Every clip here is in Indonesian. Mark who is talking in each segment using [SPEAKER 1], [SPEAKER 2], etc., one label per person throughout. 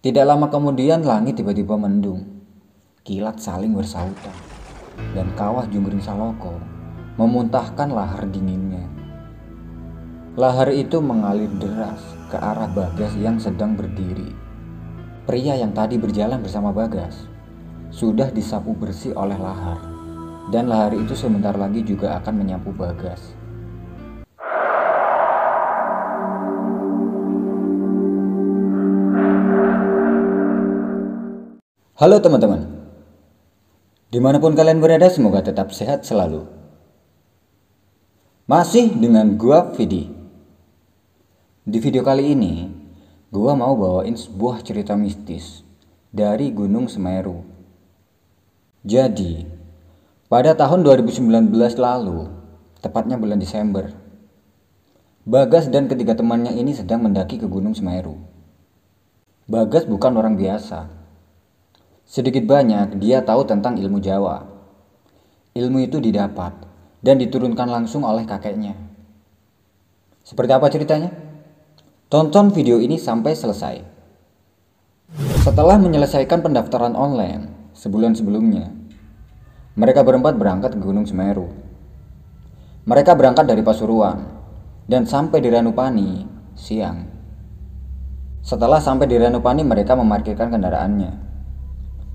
[SPEAKER 1] Tidak lama kemudian langit tiba-tiba mendung. Kilat saling bersautan. Dan kawah Junggring Saloko memuntahkan lahar dinginnya. Lahar itu mengalir deras ke arah Bagas yang sedang berdiri. Pria yang tadi berjalan bersama Bagas sudah disapu bersih oleh lahar. Dan lahar itu sebentar lagi juga akan menyapu Bagas. Halo teman-teman, di mana pun kalian berada semoga tetap sehat selalu. Masih dengan gua Vidi. Di video kali ini, gua mau bawain sebuah cerita mistis dari Gunung Semeru. Jadi, pada tahun 2019 lalu, tepatnya bulan Desember, Bagas dan ketiga temannya ini sedang mendaki ke Gunung Semeru. Bagas bukan orang biasa, Sedikit banyak dia tahu tentang ilmu Jawa. Ilmu itu didapat dan diturunkan langsung oleh kakeknya. Seperti apa ceritanya? Tonton video ini sampai selesai. Setelah menyelesaikan pendaftaran online sebulan sebelumnya, mereka berempat berangkat ke Gunung Semeru. Mereka berangkat dari Pasuruan dan sampai di Ranupani siang. Setelah sampai di Ranupani, mereka memarkirkan kendaraannya.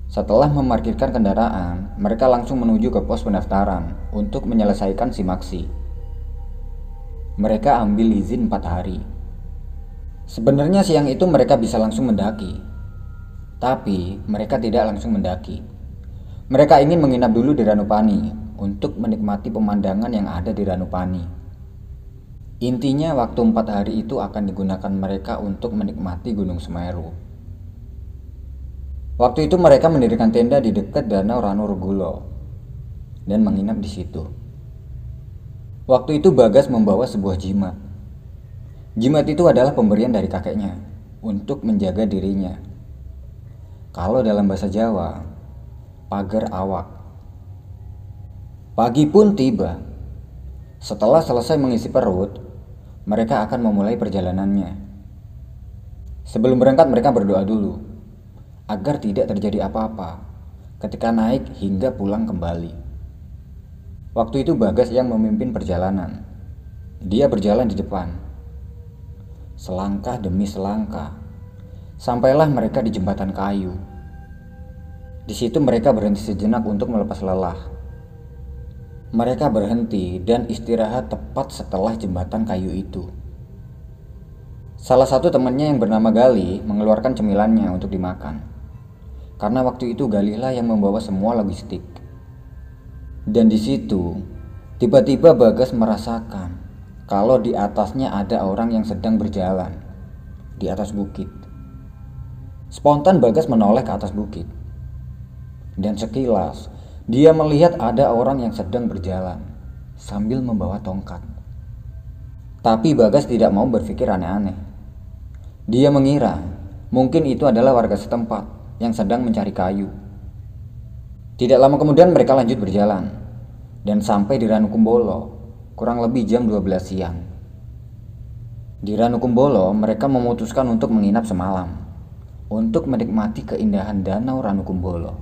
[SPEAKER 1] Setelah memarkirkan kendaraan, mereka langsung menuju ke pos pendaftaran untuk menyelesaikan simaksi. Mereka ambil izin 4 hari. Sebenarnya siang itu mereka bisa langsung mendaki. Tapi mereka tidak langsung mendaki. Mereka ingin menginap dulu di Ranupani untuk menikmati pemandangan yang ada di Ranupani. Intinya waktu empat hari itu akan digunakan mereka untuk menikmati Gunung Semeru. Waktu itu mereka mendirikan tenda di dekat Danau Ranurgulo dan menginap di situ. Waktu itu Bagas membawa sebuah jimat. Jimat itu adalah pemberian dari kakeknya untuk menjaga dirinya. Kalau dalam bahasa Jawa, pagar awak. Pagi pun tiba. Setelah selesai mengisi perut, mereka akan memulai perjalanannya. Sebelum berangkat mereka berdoa dulu agar tidak terjadi apa-apa ketika naik hingga pulang kembali. Waktu itu Bagas yang memimpin perjalanan. Dia berjalan di depan. Selangkah demi selangkah, sampailah mereka di jembatan kayu. Di situ mereka berhenti sejenak untuk melepas lelah. Mereka berhenti dan istirahat tepat setelah jembatan kayu itu. Salah satu temannya yang bernama Gali mengeluarkan cemilannya untuk dimakan karena waktu itu Galila yang membawa semua logistik. Dan di situ, tiba-tiba Bagas merasakan kalau di atasnya ada orang yang sedang berjalan di atas bukit. Spontan Bagas menoleh ke atas bukit. Dan sekilas, dia melihat ada orang yang sedang berjalan sambil membawa tongkat. Tapi Bagas tidak mau berpikir aneh-aneh. Dia mengira mungkin itu adalah warga setempat yang sedang mencari kayu. Tidak lama kemudian mereka lanjut berjalan dan sampai di Ranukumbolo kurang lebih jam 12 siang. Di Ranukumbolo mereka memutuskan untuk menginap semalam untuk menikmati keindahan danau Ranukumbolo.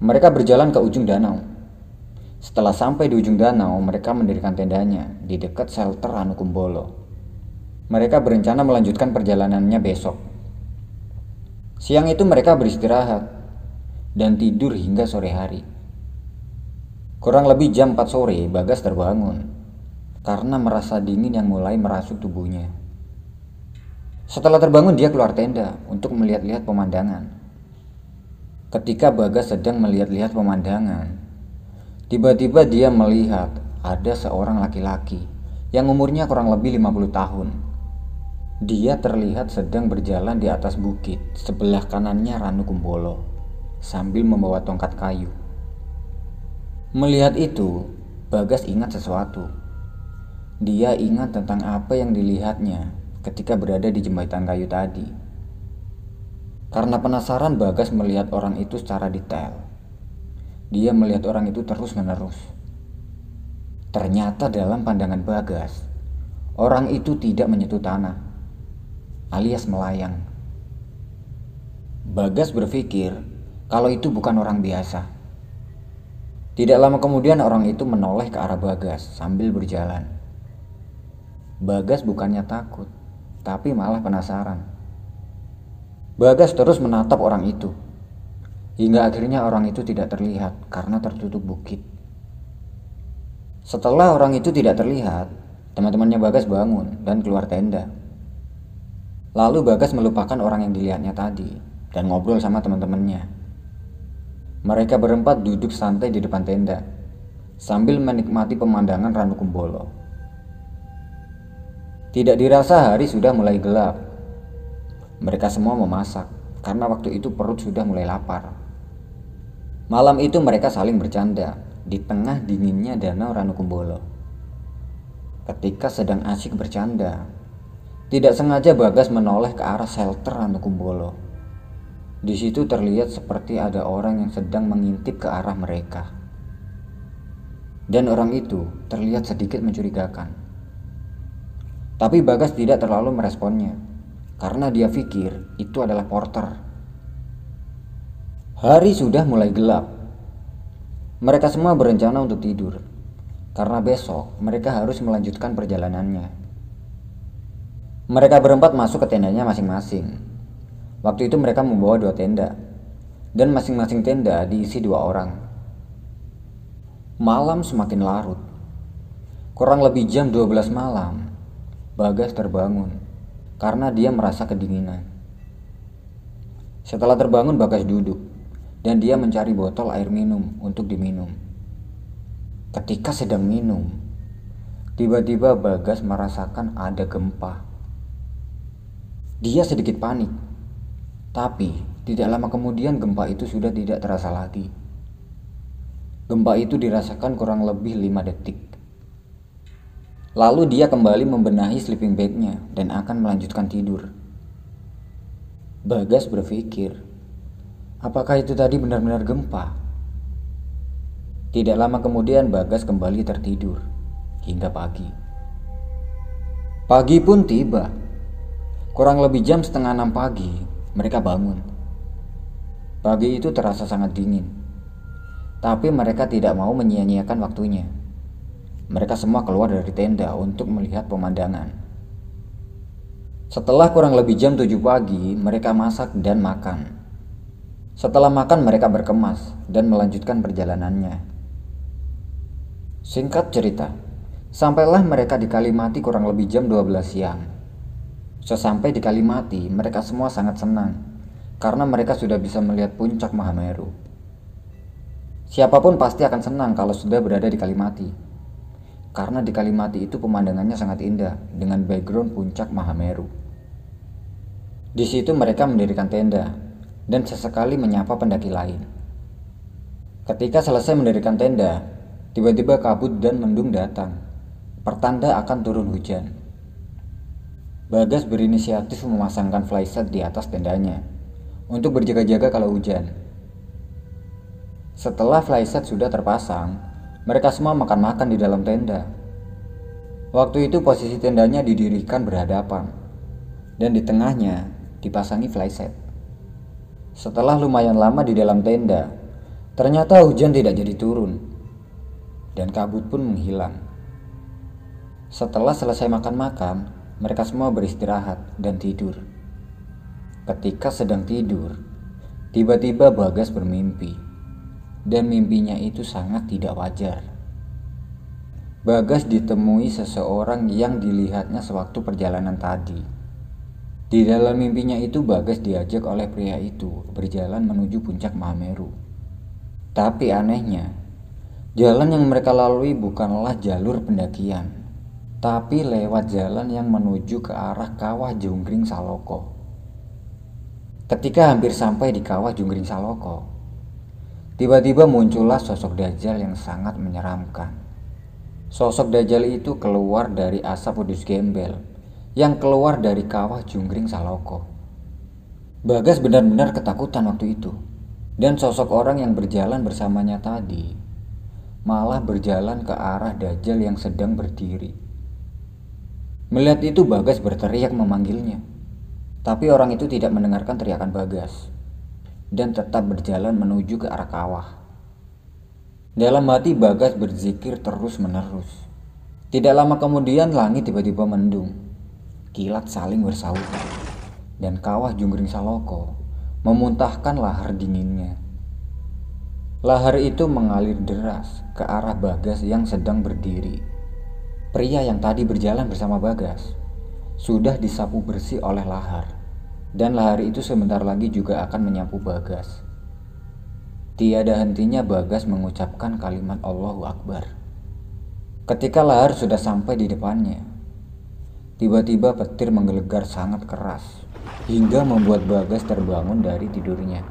[SPEAKER 1] Mereka berjalan ke ujung danau. Setelah sampai di ujung danau, mereka mendirikan tendanya di dekat shelter Ranukumbolo. Mereka berencana melanjutkan perjalanannya besok Siang itu mereka beristirahat dan tidur hingga sore hari. Kurang lebih jam 4 sore, Bagas terbangun karena merasa dingin yang mulai merasuk tubuhnya. Setelah terbangun, dia keluar tenda untuk melihat-lihat pemandangan. Ketika Bagas sedang melihat-lihat pemandangan, tiba-tiba dia melihat ada seorang laki-laki yang umurnya kurang lebih 50 tahun dia terlihat sedang berjalan di atas bukit, sebelah kanannya Ranu Kumbolo, sambil membawa tongkat kayu. Melihat itu, Bagas ingat sesuatu. Dia ingat tentang apa yang dilihatnya ketika berada di jembatan kayu tadi. Karena penasaran, Bagas melihat orang itu secara detail. Dia melihat orang itu terus-menerus. Ternyata dalam pandangan Bagas, orang itu tidak menyentuh tanah alias melayang. Bagas berpikir kalau itu bukan orang biasa. Tidak lama kemudian orang itu menoleh ke arah Bagas sambil berjalan. Bagas bukannya takut, tapi malah penasaran. Bagas terus menatap orang itu. Hingga akhirnya orang itu tidak terlihat karena tertutup bukit. Setelah orang itu tidak terlihat, teman-temannya Bagas bangun dan keluar tenda. Lalu Bagas melupakan orang yang dilihatnya tadi dan ngobrol sama teman-temannya. Mereka berempat duduk santai di depan tenda sambil menikmati pemandangan Ranu Kumbolo. Tidak dirasa hari sudah mulai gelap mereka semua memasak karena waktu itu perut sudah mulai lapar. Malam itu mereka saling bercanda di tengah dinginnya danau Ranukumbolo. Ketika sedang asyik bercanda, tidak sengaja Bagas menoleh ke arah shelter Ranukumbolo. Di situ terlihat seperti ada orang yang sedang mengintip ke arah mereka. Dan orang itu terlihat sedikit mencurigakan. Tapi Bagas tidak terlalu meresponnya karena dia pikir itu adalah porter. Hari sudah mulai gelap. Mereka semua berencana untuk tidur karena besok mereka harus melanjutkan perjalanannya. Mereka berempat masuk ke tendanya masing-masing. Waktu itu mereka membawa dua tenda dan masing-masing tenda diisi dua orang. Malam semakin larut. Kurang lebih jam 12 malam, Bagas terbangun karena dia merasa kedinginan. Setelah terbangun Bagas duduk dan dia mencari botol air minum untuk diminum. Ketika sedang minum, tiba-tiba Bagas merasakan ada gempa. Dia sedikit panik, tapi tidak lama kemudian gempa itu sudah tidak terasa lagi. Gempa itu dirasakan kurang lebih 5 detik. Lalu dia kembali membenahi sleeping bagnya dan akan melanjutkan tidur. Bagas berpikir, apakah itu tadi benar-benar gempa? Tidak lama kemudian Bagas kembali tertidur hingga pagi. Pagi pun tiba. Kurang lebih jam setengah enam pagi, mereka bangun. Pagi itu terasa sangat dingin. Tapi mereka tidak mau menyia-nyiakan waktunya. Mereka semua keluar dari tenda untuk melihat pemandangan. Setelah kurang lebih jam 7 pagi, mereka masak dan makan. Setelah makan, mereka berkemas dan melanjutkan perjalanannya. Singkat cerita, sampailah mereka di Kalimati kurang lebih jam 12 siang. Sesampai di Kalimati, mereka semua sangat senang karena mereka sudah bisa melihat puncak Mahameru. Siapa pun pasti akan senang kalau sudah berada di Kalimati karena di Kalimati itu pemandangannya sangat indah dengan background puncak Mahameru. Di situ mereka mendirikan tenda dan sesekali menyapa pendaki lain. Ketika selesai mendirikan tenda, tiba-tiba kabut dan mendung datang, pertanda akan turun hujan. Bagas berinisiatif memasangkan flyset di atas tendanya untuk berjaga-jaga kalau hujan. Setelah flyset sudah terpasang, mereka semua makan-makan di dalam tenda. Waktu itu posisi tendanya didirikan berhadapan, dan di tengahnya dipasangi flyset. Setelah lumayan lama di dalam tenda, ternyata hujan tidak jadi turun, dan kabut pun menghilang. Setelah selesai makan-makan, mereka semua beristirahat dan tidur. Ketika sedang tidur, tiba-tiba Bagas bermimpi dan mimpinya itu sangat tidak wajar. Bagas ditemui seseorang yang dilihatnya sewaktu perjalanan tadi. Di dalam mimpinya itu Bagas diajak oleh pria itu berjalan menuju puncak Mahameru. Tapi anehnya, jalan yang mereka lalui bukanlah jalur pendakian, tapi lewat jalan yang menuju ke arah Kawah Junggring Saloko. Ketika hampir sampai di Kawah Junggring Saloko, Tiba-tiba muncullah sosok Dajjal yang sangat menyeramkan. Sosok Dajjal itu keluar dari asap udus gembel yang keluar dari kawah Junggring Saloko. Bagas benar-benar ketakutan waktu itu. Dan sosok orang yang berjalan bersamanya tadi malah berjalan ke arah Dajjal yang sedang berdiri. Melihat itu Bagas berteriak memanggilnya. Tapi orang itu tidak mendengarkan teriakan Bagas. dan tetap berjalan menuju ke arah kawah. Dalam hati Bagas berzikir terus-menerus. Tidak lama kemudian langit tiba-tiba mendung. Kilat saling bersautan. Dan kawah Junggring Saloko memuntahkan lahar dinginnya. Lahar itu mengalir deras ke arah Bagas yang sedang berdiri. Pria yang tadi berjalan bersama Bagas sudah disapu bersih oleh lahar. Dan lahar itu sebentar lagi juga akan menyapu Bagas. Tiada hentinya Bagas mengucapkan kalimat Allahu Akbar. Ketika lahar sudah sampai di depannya, tiba-tiba petir menggelegar sangat keras hingga membuat Bagas terbangun dari tidurnya.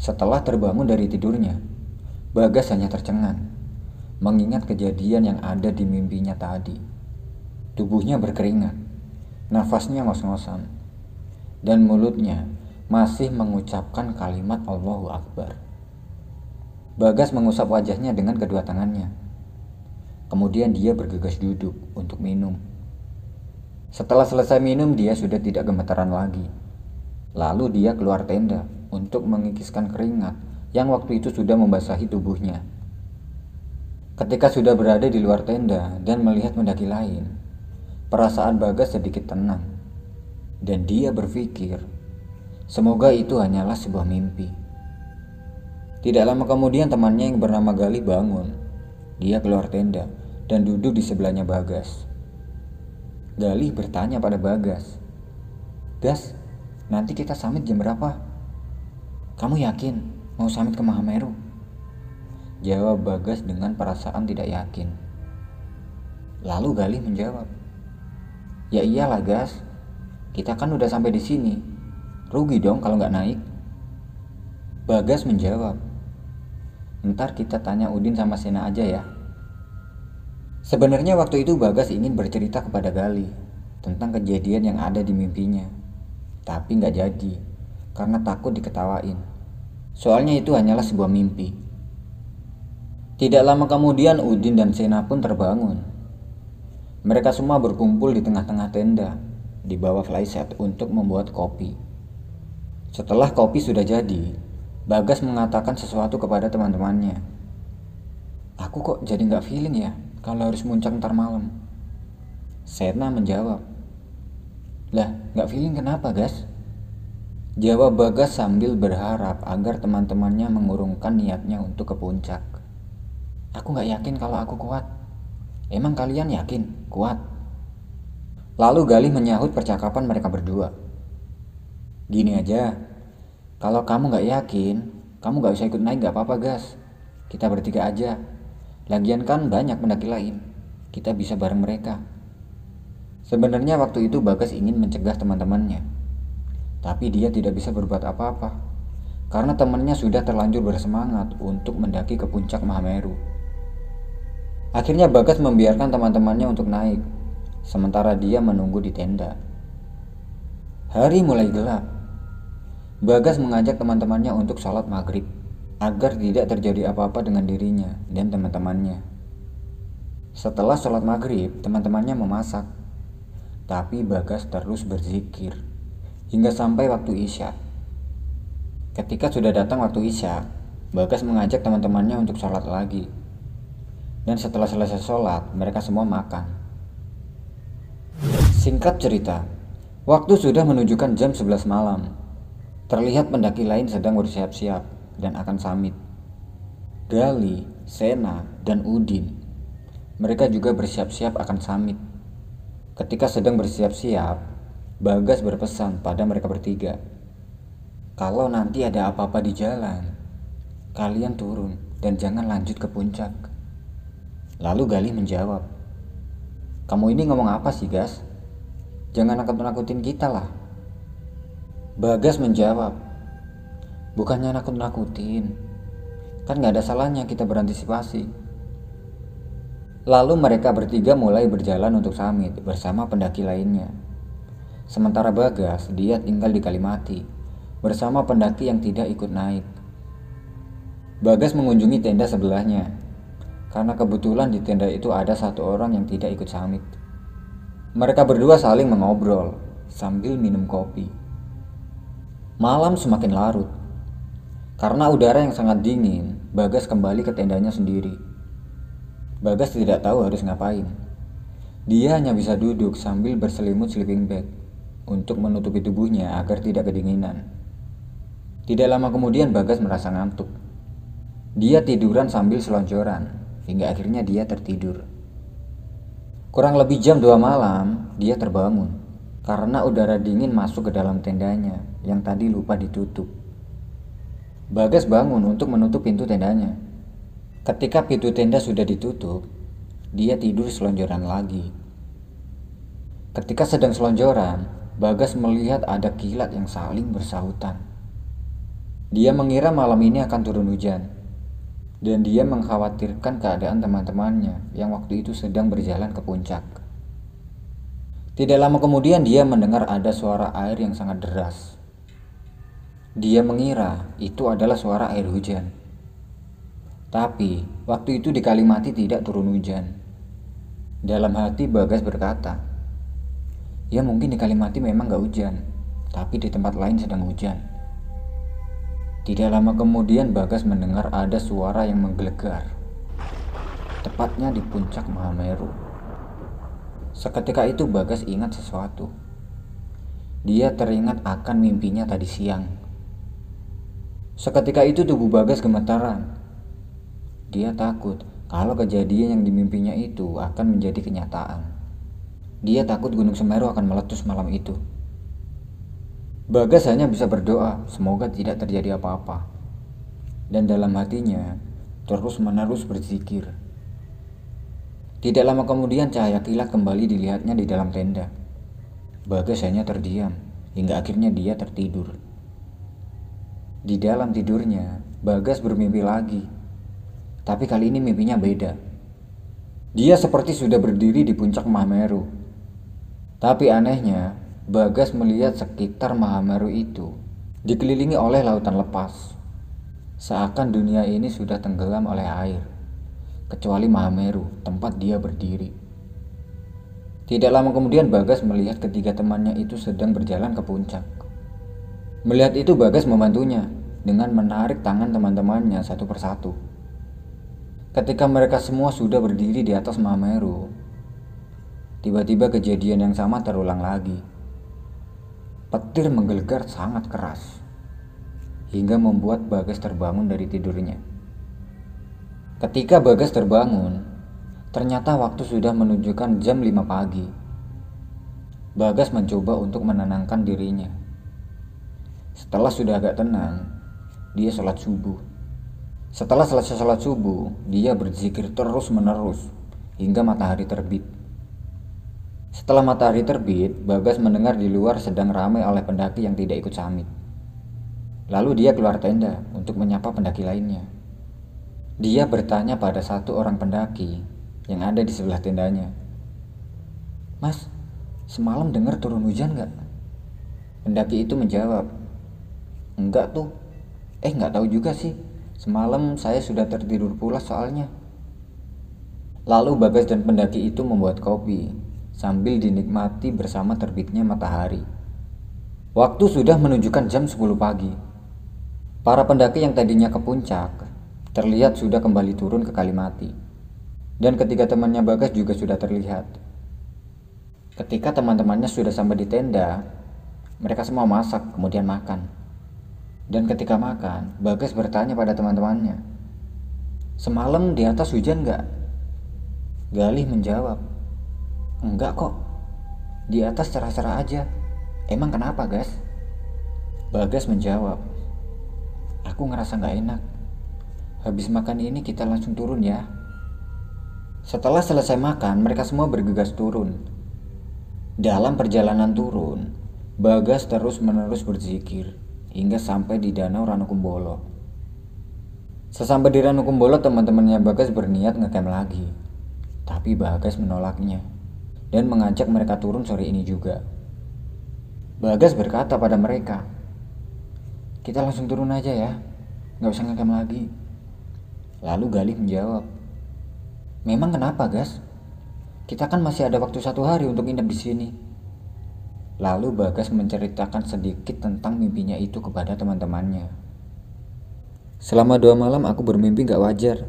[SPEAKER 1] Setelah terbangun dari tidurnya, Bagas hanya tercengang mengingat kejadian yang ada di mimpinya tadi. Tubuhnya berkeringat, nafasnya ngos-ngosan, dan mulutnya masih mengucapkan kalimat Allahu Akbar. Bagas mengusap wajahnya dengan kedua tangannya. Kemudian dia bergegas duduk untuk minum. Setelah selesai minum, dia sudah tidak gemetaran lagi. Lalu dia keluar tenda untuk mengikiskan keringat yang waktu itu sudah membasahi tubuhnya. Ketika sudah berada di luar tenda dan melihat mendaki lain, perasaan Bagas sedikit tenang dan dia berpikir, semoga itu hanyalah sebuah mimpi. Tidak lama kemudian temannya yang bernama Gali bangun. Dia keluar tenda dan duduk di sebelahnya Bagas. Gali bertanya pada Bagas, Gas, nanti kita summit jam berapa? Kamu yakin mau summit ke Mahameru? Jawab Bagas dengan perasaan tidak yakin. Lalu Gali menjawab, Ya iyalah Gas, kita kan udah sampai di sini. Rugi dong kalau nggak naik. Bagas menjawab. Ntar kita tanya Udin sama Sena aja ya. Sebenarnya waktu itu Bagas ingin bercerita kepada Gali tentang kejadian yang ada di mimpinya. Tapi nggak jadi karena takut diketawain. Soalnya itu hanyalah sebuah mimpi. Tidak lama kemudian Udin dan Sena pun terbangun. Mereka semua berkumpul di tengah-tengah tenda di bawah flyset untuk membuat kopi. Setelah kopi sudah jadi, Bagas mengatakan sesuatu kepada teman-temannya. Aku kok jadi nggak feeling ya kalau harus muncak ntar malam. Sena menjawab. Lah, nggak feeling kenapa, gas? Jawab Bagas sambil berharap agar teman-temannya mengurungkan niatnya untuk ke puncak. Aku nggak yakin kalau aku kuat. Emang kalian yakin kuat? Lalu Galih menyahut percakapan mereka berdua. Gini aja, kalau kamu gak yakin, kamu gak usah ikut naik gak apa-apa gas. Kita bertiga aja. Lagian kan banyak pendaki lain. Kita bisa bareng mereka. Sebenarnya waktu itu Bagas ingin mencegah teman-temannya. Tapi dia tidak bisa berbuat apa-apa. Karena temannya sudah terlanjur bersemangat untuk mendaki ke puncak Mahameru. Akhirnya Bagas membiarkan teman-temannya untuk naik sementara dia menunggu di tenda. Hari mulai gelap. Bagas mengajak teman-temannya untuk sholat maghrib agar tidak terjadi apa-apa dengan dirinya dan teman-temannya. Setelah sholat maghrib, teman-temannya memasak. Tapi Bagas terus berzikir hingga sampai waktu Isya. Ketika sudah datang waktu Isya, Bagas mengajak teman-temannya untuk sholat lagi. Dan setelah selesai sholat, mereka semua makan. Singkat cerita, waktu sudah menunjukkan jam 11 malam. Terlihat pendaki lain sedang bersiap-siap dan akan samit. Gali, Sena, dan Udin. Mereka juga bersiap-siap akan samit. Ketika sedang bersiap-siap, Bagas berpesan pada mereka bertiga. Kalau nanti ada apa-apa di jalan, kalian turun dan jangan lanjut ke puncak. Lalu Gali menjawab, Kamu ini ngomong apa sih, Gas? Jangan nakut-nakutin kita lah. Bagas menjawab, bukannya nakut-nakutin. Kan gak ada salahnya kita berantisipasi. Lalu mereka bertiga mulai berjalan untuk samit bersama pendaki lainnya. Sementara Bagas, dia tinggal di Kalimati bersama pendaki yang tidak ikut naik. Bagas mengunjungi tenda sebelahnya karena kebetulan di tenda itu ada satu orang yang tidak ikut samit. Mereka berdua saling mengobrol sambil minum kopi. Malam semakin larut. Karena udara yang sangat dingin, Bagas kembali ke tendanya sendiri. Bagas tidak tahu harus ngapain. Dia hanya bisa duduk sambil berselimut sleeping bag untuk menutupi tubuhnya agar tidak kedinginan. Tidak lama kemudian Bagas merasa ngantuk. Dia tiduran sambil selonjoran, hingga akhirnya dia tertidur. Kurang lebih jam 2 malam, dia terbangun karena udara dingin masuk ke dalam tendanya yang tadi lupa ditutup. Bagas bangun untuk menutup pintu tendanya. Ketika pintu tenda sudah ditutup, dia tidur selonjoran lagi. Ketika sedang selonjoran, Bagas melihat ada kilat yang saling bersahutan. Dia mengira malam ini akan turun hujan, dan dia mengkhawatirkan keadaan teman-temannya yang waktu itu sedang berjalan ke puncak. Tidak lama kemudian dia mendengar ada suara air yang sangat deras. Dia mengira itu adalah suara air hujan. Tapi waktu itu di Kalimati tidak turun hujan. Dalam hati Bagas berkata, Ya mungkin di Kalimati memang gak hujan, tapi di tempat lain sedang hujan. Tidak lama kemudian Bagas mendengar ada suara yang menggelegar. Tepatnya di puncak Mahameru. Seketika itu Bagas ingat sesuatu. Dia teringat akan mimpinya tadi siang. Seketika itu tubuh Bagas gemetaran. Dia takut kalau kejadian yang dimimpinya itu akan menjadi kenyataan. Dia takut Gunung Semeru akan meletus malam itu. Bagas hanya bisa berdoa semoga tidak terjadi apa-apa. Dan dalam hatinya terus-menerus berzikir. Tidak lama kemudian cahaya kilat kembali dilihatnya di dalam tenda. Bagas hanya terdiam hingga akhirnya dia tertidur. Di dalam tidurnya, Bagas bermimpi lagi. Tapi kali ini mimpinya beda. Dia seperti sudah berdiri di puncak Mahameru. Tapi anehnya, Bagas melihat sekitar Mahameru itu dikelilingi oleh lautan lepas. Seakan dunia ini sudah tenggelam oleh air, kecuali Mahameru, tempat dia berdiri. Tidak lama kemudian Bagas melihat ketiga temannya itu sedang berjalan ke puncak. Melihat itu Bagas membantunya dengan menarik tangan teman-temannya satu persatu. Ketika mereka semua sudah berdiri di atas Mameru, tiba-tiba kejadian yang sama terulang lagi. Petir menggelegar sangat keras hingga membuat Bagas terbangun dari tidurnya. Ketika Bagas terbangun, ternyata waktu sudah menunjukkan jam 5 pagi. Bagas mencoba untuk menenangkan dirinya. Setelah sudah agak tenang, dia sholat subuh. Setelah selesai sholat subuh, dia berzikir terus menerus hingga matahari terbit. Setelah matahari terbit, Bagas mendengar di luar sedang ramai oleh pendaki yang tidak ikut samit. Lalu dia keluar tenda untuk menyapa pendaki lainnya. Dia bertanya pada satu orang pendaki yang ada di sebelah tendanya. Mas, semalam dengar turun hujan gak? Pendaki itu menjawab, Enggak tuh. Eh nggak tahu juga sih. Semalam saya sudah tertidur pula soalnya. Lalu Bagas dan pendaki itu membuat kopi sambil dinikmati bersama terbitnya matahari. Waktu sudah menunjukkan jam 10 pagi. Para pendaki yang tadinya ke puncak terlihat sudah kembali turun ke Kalimati. Dan ketiga temannya Bagas juga sudah terlihat. Ketika teman-temannya sudah sampai di tenda, mereka semua masak kemudian makan. Dan ketika makan, Bagas bertanya pada teman-temannya, Semalam di atas hujan gak? Galih menjawab, Enggak kok, di atas cerah-cerah aja. Emang kenapa, Gas? Bagas menjawab, Aku ngerasa gak enak. Habis makan ini kita langsung turun ya. Setelah selesai makan, mereka semua bergegas turun. Dalam perjalanan turun, Bagas terus-menerus berzikir hingga sampai di danau Ranukumbolo. Sesampai di Ranukumbolo, teman-temannya Bagas berniat ngecamp lagi. Tapi Bagas menolaknya dan mengajak mereka turun sore ini juga. Bagas berkata pada mereka, kita langsung turun aja ya, nggak usah ngecamp lagi. Lalu Galih menjawab, memang kenapa Gas? Kita kan masih ada waktu satu hari untuk nginep di sini. Lalu Bagas menceritakan sedikit tentang mimpinya itu kepada teman-temannya. Selama dua malam aku bermimpi gak wajar.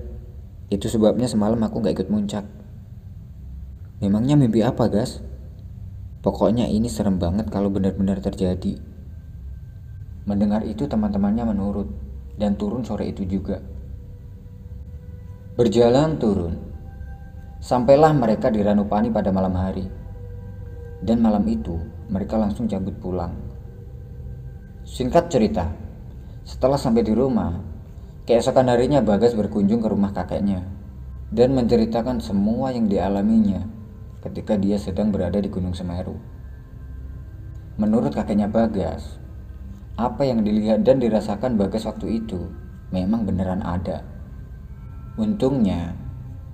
[SPEAKER 1] Itu sebabnya semalam aku gak ikut muncak. Memangnya mimpi apa, gas? Pokoknya ini serem banget kalau benar-benar terjadi. Mendengar itu teman-temannya menurut dan turun sore itu juga. Berjalan turun. Sampailah mereka di Ranupani pada malam hari. Dan malam itu mereka langsung cabut pulang. Singkat cerita, setelah sampai di rumah, Keesokan harinya Bagas berkunjung ke rumah kakeknya dan menceritakan semua yang dialaminya ketika dia sedang berada di Gunung Semeru. Menurut kakeknya Bagas, apa yang dilihat dan dirasakan Bagas waktu itu memang beneran ada. Untungnya,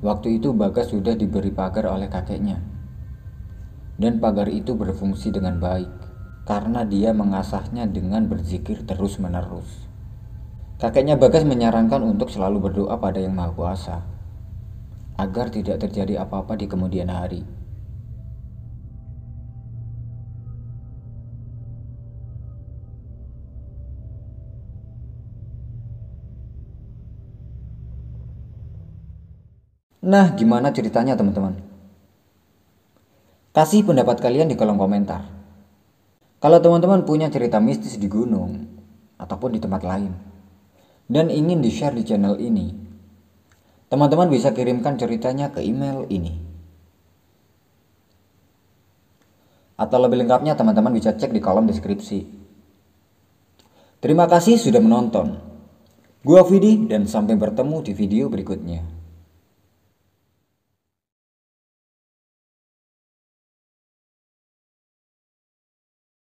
[SPEAKER 1] waktu itu Bagas sudah diberi pagar oleh kakeknya. Dan pagar itu berfungsi dengan baik karena dia mengasahnya dengan berzikir terus-menerus. Kakeknya Bagas menyarankan untuk selalu berdoa pada Yang Maha Kuasa agar tidak terjadi apa-apa di kemudian hari. Nah, gimana ceritanya teman-teman? Kasih pendapat kalian di kolom komentar. Kalau teman-teman punya cerita mistis di gunung ataupun di tempat lain, dan ingin di-share di channel ini, teman-teman bisa kirimkan ceritanya ke email ini. Atau lebih lengkapnya teman-teman bisa cek di kolom deskripsi. Terima kasih sudah menonton. Gua Vidi dan sampai bertemu di video berikutnya.